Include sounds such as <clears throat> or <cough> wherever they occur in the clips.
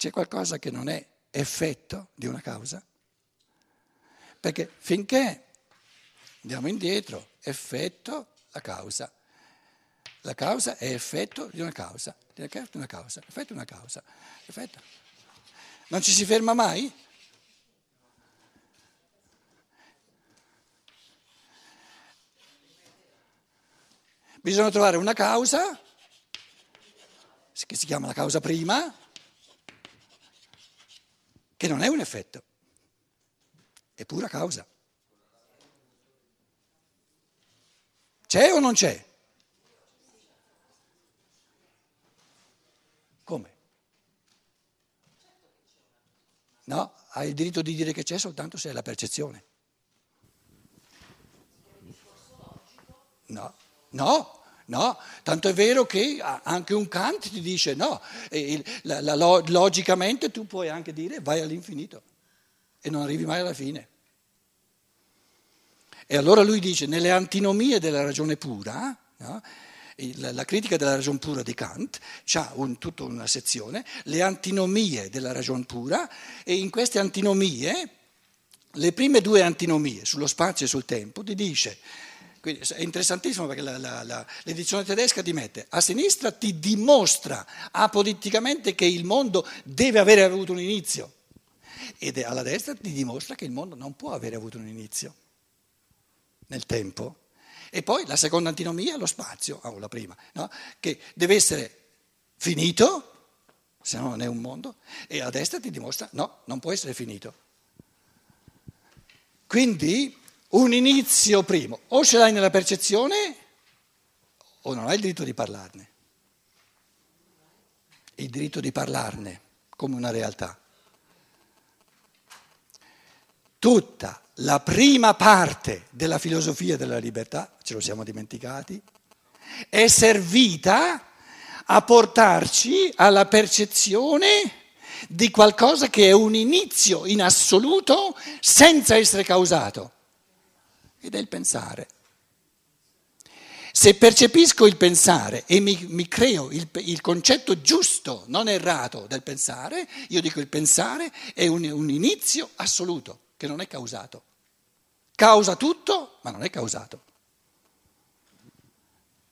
c'è qualcosa che non è effetto di una causa? Perché finché andiamo indietro, effetto, la causa. La causa è effetto di una causa, di una causa, effetto di una causa, effetto. Non ci si ferma mai? Bisogna trovare una causa, che si chiama la causa prima, che non è un effetto, è pura causa. C'è o non c'è? Come? No, hai il diritto di dire che c'è soltanto se è la percezione. No. No, no, tanto è vero che anche un Kant ti dice no, la, la, logicamente tu puoi anche dire vai all'infinito e non arrivi mai alla fine. E allora lui dice nelle antinomie della ragione pura, no, la, la, critica della ragione pura di Kant ha un, tutta una sezione, le antinomie della ragione pura e in queste antinomie, le prime due antinomie sullo spazio e sul tempo, ti dice quindi è interessantissimo perché la, la, la, l'edizione tedesca ti mette a sinistra, ti dimostra apoliticamente che il mondo deve avere avuto un inizio ed alla destra ti dimostra che il mondo non può avere avuto un inizio nel tempo. E poi la seconda antinomia lo spazio, o la prima, no? che deve essere finito, se no non è un mondo, e a destra ti dimostra no, non può essere finito. Quindi un inizio primo, o ce l'hai nella percezione o non hai il diritto di parlarne. Il diritto di parlarne come una realtà. Tutta la prima parte della filosofia della libertà, ce lo siamo dimenticati, è servita a portarci alla percezione di qualcosa che è un inizio in assoluto senza essere causato ed è il pensare. Se percepisco il pensare e mi, mi creo il, il, concetto giusto, non errato del pensare, io dico il pensare è un, un inizio assoluto, che non è causato. Causa tutto, ma non è causato.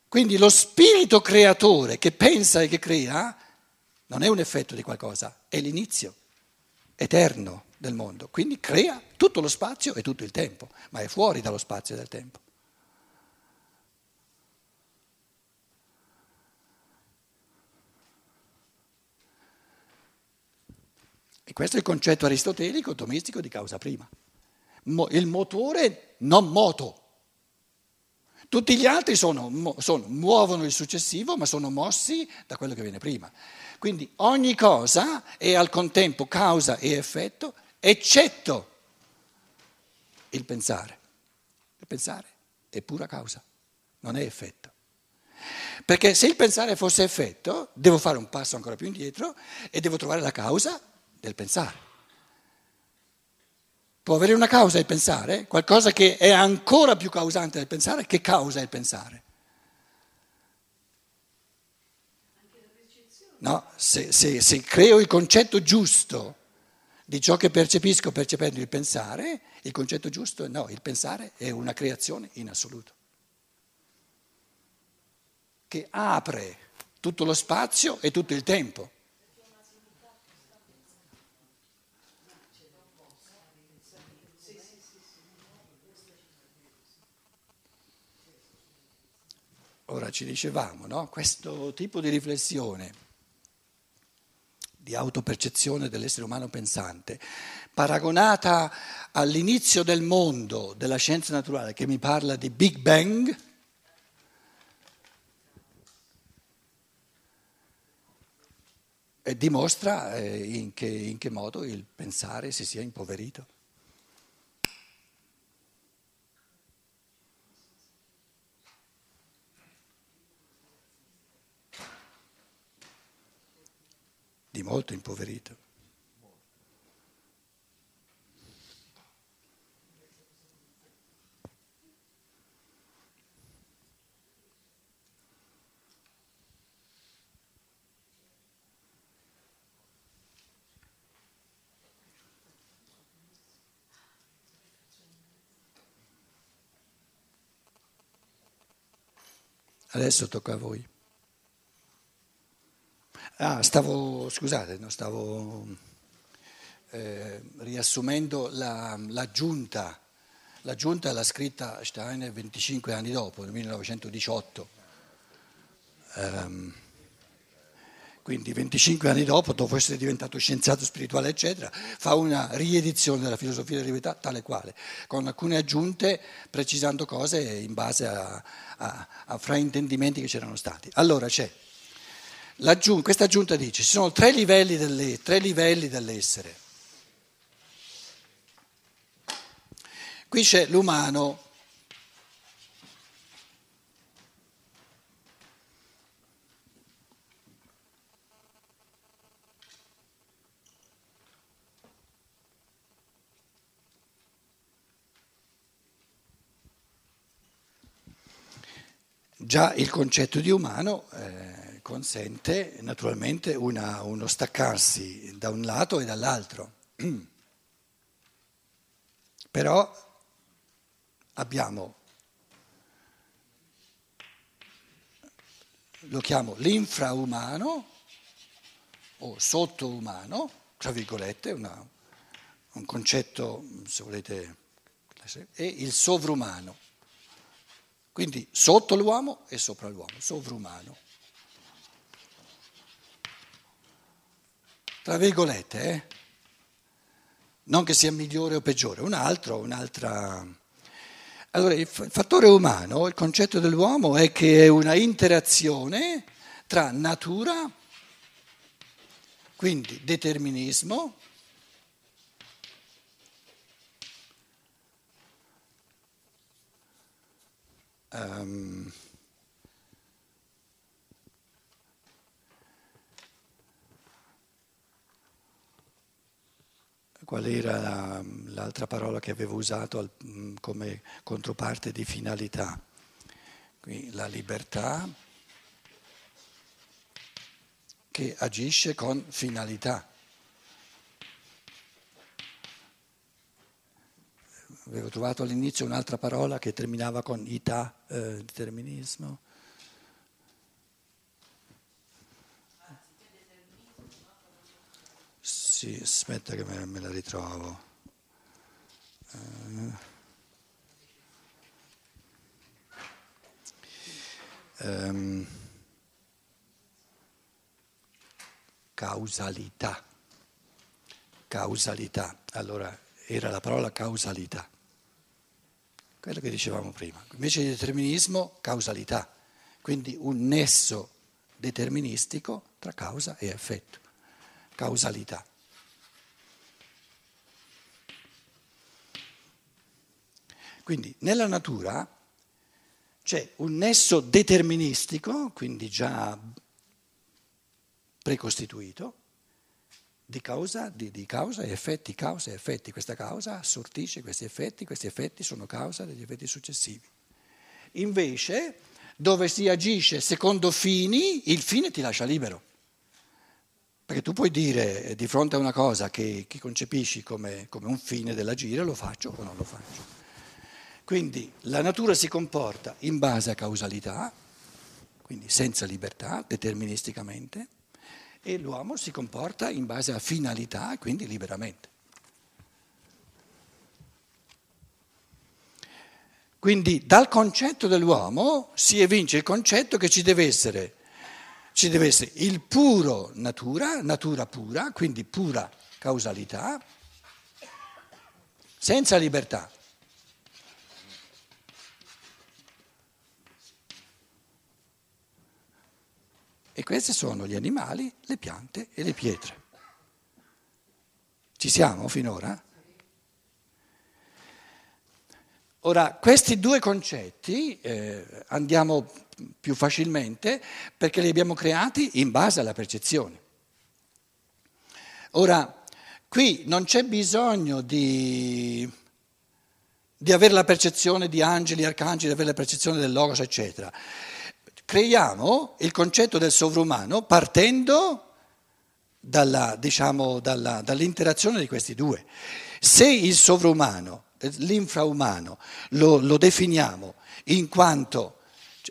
Quindi lo spirito creatore che pensa e che crea non è un effetto di qualcosa, è l'inizio eterno del mondo, quindi crea tutto lo spazio e tutto il tempo, ma è fuori dallo spazio e dal tempo. E questo è il concetto aristotelico domestico di causa prima. il motore non moto. Tutti gli altri sono, sono, muovono il successivo, ma sono mossi da quello che viene prima. Quindi ogni cosa è al contempo causa e effetto eccetto il pensare. Il pensare è pura causa, non è effetto. Perché se il pensare fosse effetto, devo fare un passo ancora più indietro e devo trovare la causa del pensare. Può avere una causa il pensare, qualcosa che è ancora più causante del pensare, che causa il pensare? No, se, se, se creo il concetto giusto di ciò che percepisco percependo il pensare, il concetto giusto è no, il pensare è una creazione in assoluto, che apre tutto lo spazio e tutto il tempo. Ora ci dicevamo, no? questo tipo di riflessione di autopercezione dell'essere umano pensante, paragonata all'inizio del mondo della scienza naturale che mi parla di Big Bang, dimostra eh, in, che, in che modo il pensare si sia impoverito. di molto impoverito. Adesso tocca a voi. Ah, stavo, scusate, no, stavo eh, riassumendo la, la, giunta. La giunta l'ha scritta Steiner 25 anni dopo, nel 1918. Um, quindi 25 anni dopo, dopo essere diventato scienziato spirituale, eccetera, fa una riedizione della filosofia della libertà tale quale, con alcune aggiunte, precisando cose in base a, a, a fraintendimenti che c'erano stati. Allora c'è, questa aggiunta dice, ci sono tre livelli, delle, tre livelli dell'essere. Qui c'è l'umano Già il concetto di umano eh, consente naturalmente una, uno staccarsi da un lato e dall'altro. <clears throat> Però abbiamo, lo chiamo l'infraumano o sottoumano, tra virgolette, una, un concetto, se volete, e il sovrumano. Quindi sotto l'uomo e sopra l'uomo, sovrumano. Tra virgolette, eh? non che sia migliore o peggiore, un altro, un'altra. Allora, il fattore umano, il concetto dell'uomo è che è una interazione tra natura, quindi determinismo, Um, qual era l'altra parola che avevo usato mm, come controparte di finalità? Qui la libertà che agisce con finalità. avevo trovato all'inizio un'altra parola che terminava con ita, eh, determinismo. Sì, aspetta che me, me la ritrovo. Uh, um, causalità. Causalità. Allora, era la parola causalità quello che dicevamo prima. Invece di determinismo, causalità, quindi un nesso deterministico tra causa e effetto, causalità. Quindi nella natura c'è un nesso deterministico, quindi già precostituito, di causa, di, di causa e effetti, causa e effetti. Questa causa sortisce questi effetti, questi effetti sono causa degli effetti successivi. Invece, dove si agisce secondo fini, il fine ti lascia libero. Perché tu puoi dire eh, di fronte a una cosa che, che concepisci come, come un fine dell'agire, lo faccio o non lo faccio. Quindi la natura si comporta in base a causalità, quindi senza libertà, deterministicamente e l'uomo si comporta in base a finalità, quindi liberamente. Quindi dal concetto dell'uomo si evince il concetto che ci deve essere, ci deve essere il puro natura, natura pura, quindi pura causalità, senza libertà. E questi sono gli animali, le piante e le pietre. Ci siamo finora? Ora, questi due concetti eh, andiamo più facilmente perché li abbiamo creati in base alla percezione. Ora, qui non c'è bisogno di, di avere la percezione di angeli, arcangeli, di avere la percezione del logos, eccetera creiamo il concetto del sovrumano partendo dalla, diciamo, dalla, dall'interazione di questi due. Se il sovrumano, l'infraumano, lo, lo definiamo in quanto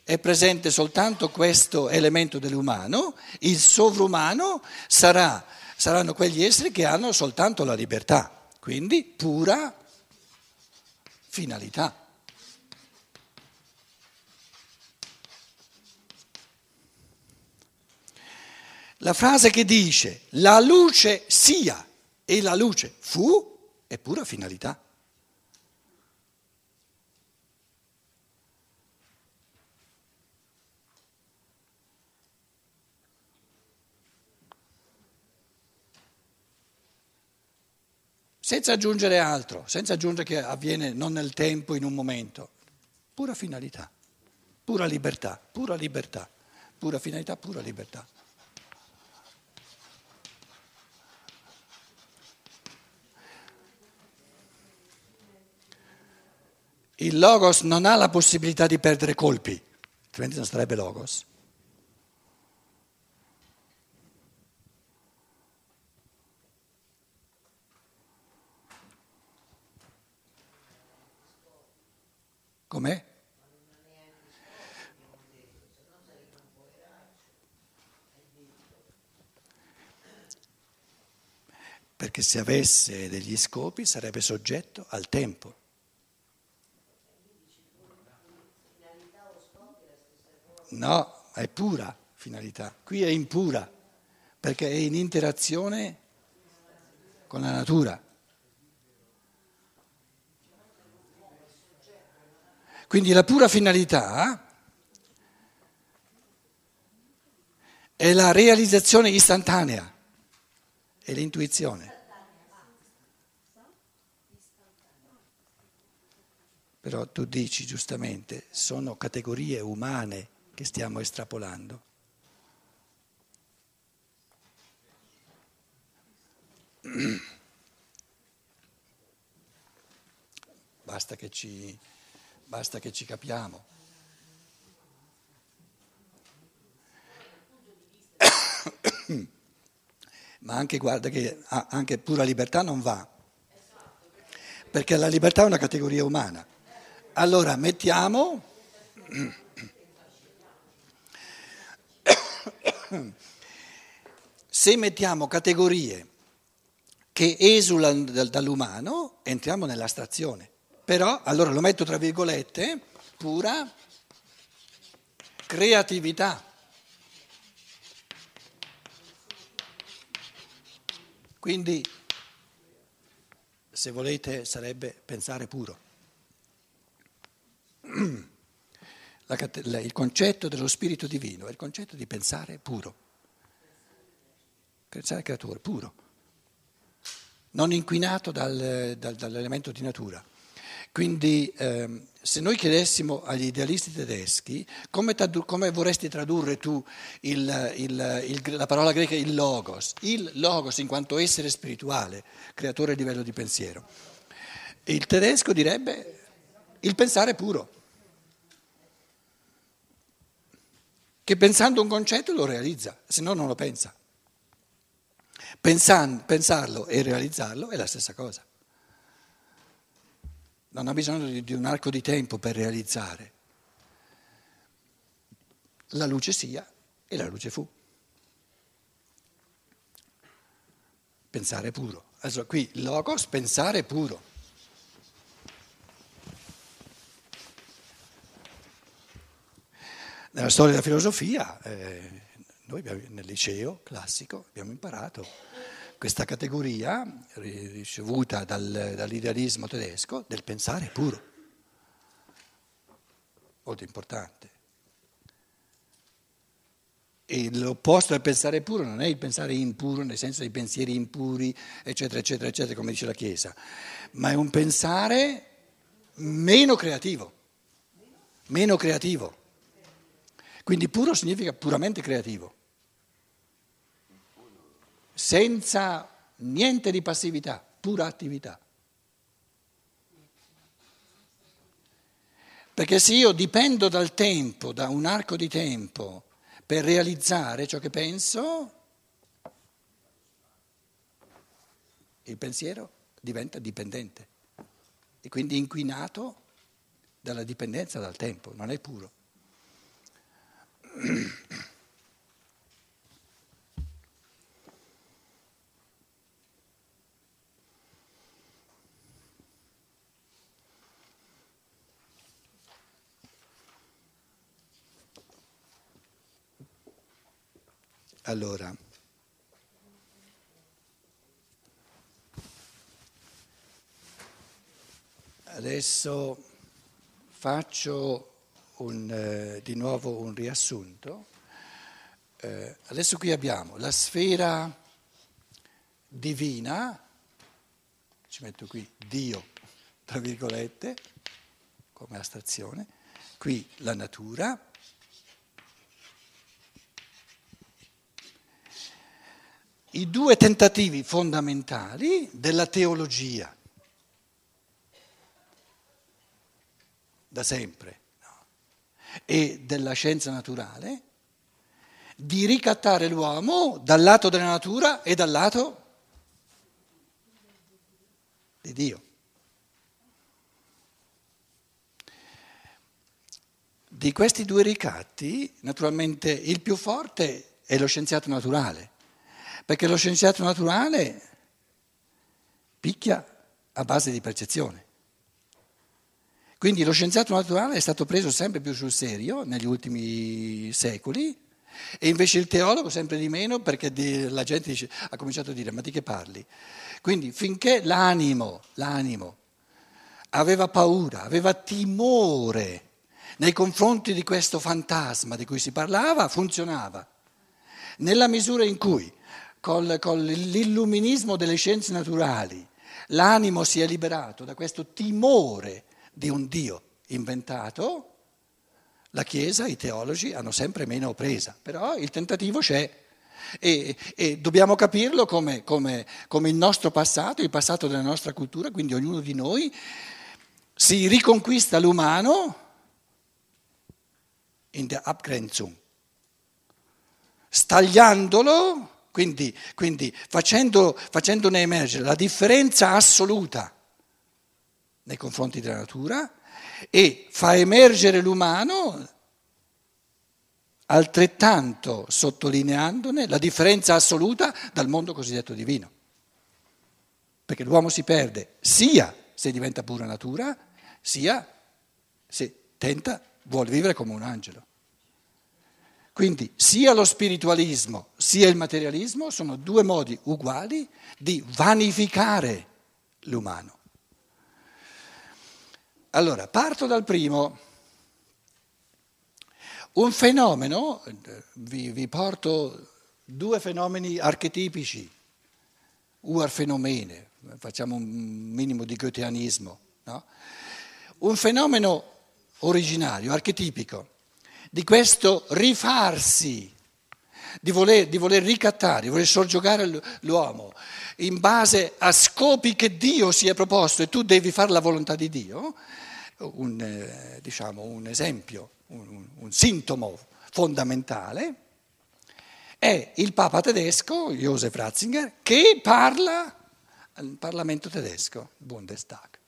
È presente soltanto questo elemento dell'umano, il sovrumano sarà, saranno quegli esseri che hanno soltanto la libertà, quindi pura finalità. La frase che dice la luce sia e la luce fu è pura finalità. senza aggiungere altro, senza aggiungere che avviene non nel tempo, in un momento, pura finalità, pura libertà, pura libertà, pura finalità, pura libertà. Il logos non ha la possibilità di perdere colpi, altrimenti non sarebbe logos. Com'è? Perché se avesse degli scopi sarebbe soggetto al tempo. No, è pura finalità. Qui è impura, perché è in interazione con la natura. Quindi la pura finalità è la realizzazione istantanea, è l'intuizione. Però tu dici giustamente, sono categorie umane che stiamo estrapolando. Basta che ci basta che ci capiamo. Ma anche, guarda che anche pura libertà non va, perché la libertà è una categoria umana. Allora mettiamo... Se mettiamo categorie che esulano dall'umano, entriamo nell'astrazione. Però, allora lo metto tra virgolette, pura creatività. Quindi, se volete, sarebbe pensare puro. <clears throat> La, il concetto dello spirito divino è il concetto di pensare puro. Pensare creatore, puro. Non inquinato dal, dal, dall'elemento di natura. Quindi ehm, se noi chiedessimo agli idealisti tedeschi come, tradu- come vorresti tradurre tu il, il, il, la parola greca il logos, il logos in quanto essere spirituale, creatore a livello di pensiero, il tedesco direbbe il pensare puro, che pensando un concetto lo realizza, se no non lo pensa. Pensan- pensarlo e realizzarlo è la stessa cosa non ha bisogno di, di un arco di tempo per realizzare. La luce sia e la luce fu. Pensare puro. Adesso qui logos, pensare puro. Nella storia della filosofia, eh, noi abbiamo, nel liceo classico abbiamo imparato questa categoria ricevuta dal, dall'idealismo tedesco del pensare puro, molto importante. E l'opposto del pensare puro non è il pensare impuro, nel senso dei pensieri impuri, eccetera, eccetera, eccetera, come dice la Chiesa, ma è un pensare meno creativo, meno creativo. Quindi puro significa puramente creativo senza niente di passività, pura attività. Perché se io dipendo dal tempo, da un arco di tempo, per realizzare ciò che penso, il pensiero diventa dipendente e quindi inquinato dalla dipendenza dal tempo, non è puro. Allora, adesso faccio un, eh, di nuovo un riassunto. Eh, adesso qui abbiamo la sfera divina, ci metto qui Dio, tra virgolette, come astrazione, qui la natura. I due tentativi fondamentali della teologia, da sempre, no? e della scienza naturale, di ricattare l'uomo dal lato della natura e dal lato di Dio. Di questi due ricatti, naturalmente, il più forte è lo scienziato naturale, perché lo scienziato naturale picchia a base di percezione. Quindi lo scienziato naturale è stato preso sempre più sul serio negli ultimi secoli e invece il teologo sempre di meno perché la gente dice, ha cominciato a dire ma di che parli? Quindi finché l'animo, l'animo aveva paura, aveva timore nei confronti di questo fantasma di cui si parlava, funzionava. Nella misura in cui con, con l'illuminismo delle scienze naturali l'animo si è liberato da questo timore di un Dio inventato, la Chiesa, i teologi hanno sempre meno presa, però il tentativo c'è. E, e dobbiamo capirlo come, come, come, il nostro passato, il passato della nostra cultura, quindi ognuno di noi si riconquista l'umano in der Abgrenzung, stagliandolo, quindi, quindi facendo, facendone emergere la differenza assoluta nei confronti della natura e fa emergere l'umano altrettanto sottolineandone la differenza assoluta dal mondo cosiddetto divino. Perché l'uomo si perde sia se diventa pura natura, sia se tenta, vuole vivere come un angelo. Quindi sia lo spiritualismo sia il materialismo sono due modi uguali di vanificare l'umano. Allora, parto dal primo. Un fenomeno, vi, vi porto due fenomeni archetipici, Uar-fenomene, facciamo un minimo di goetheanismo. No? Un fenomeno originario, archetipico, di questo rifarsi, di voler, di voler ricattare, di voler soggiogare l'uomo in base a scopi che Dio si è proposto e tu devi fare la volontà di Dio, un, eh, diciamo, un esempio un, un sintomo fondamentale, è il Papa tedesco, Josef Ratzinger, che parla al Parlamento tedesco, Bundestag.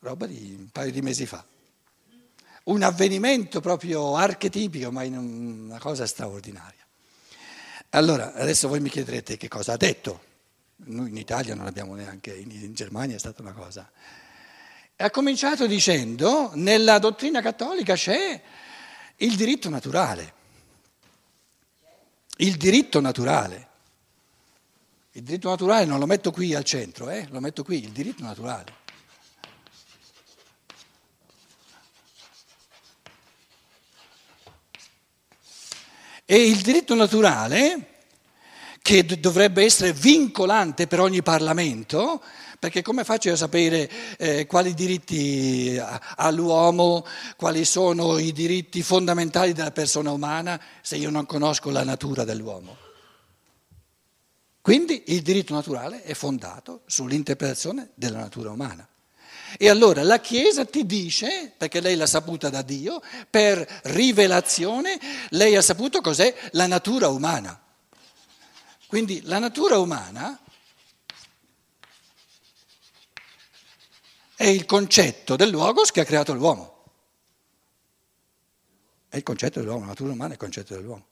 Roba di un paio di mesi fa. Un avvenimento proprio archetipico, ma una cosa straordinaria. Allora, adesso voi mi chiederete che cosa ha detto. Noi in Italia non l'abbiamo neanche, in Germania è stata una cosa ha cominciato dicendo, nella dottrina cattolica c'è il diritto naturale. Il diritto naturale. Il diritto naturale non lo metto qui al centro, eh? lo metto qui, il diritto naturale. E il diritto naturale, che dovrebbe essere vincolante per ogni Parlamento, perché come faccio a sapere eh, quali diritti ha l'uomo, quali sono i diritti fondamentali della persona umana se io non conosco la natura dell'uomo? Quindi il diritto naturale è fondato sull'interpretazione della natura umana. E allora la Chiesa ti dice, perché lei l'ha saputa da Dio, per rivelazione, lei ha saputo cos'è la natura umana. Quindi la natura umana È il concetto del logos che ha creato l'uomo. È il concetto dell'uomo, la natura umana è il concetto dell'uomo.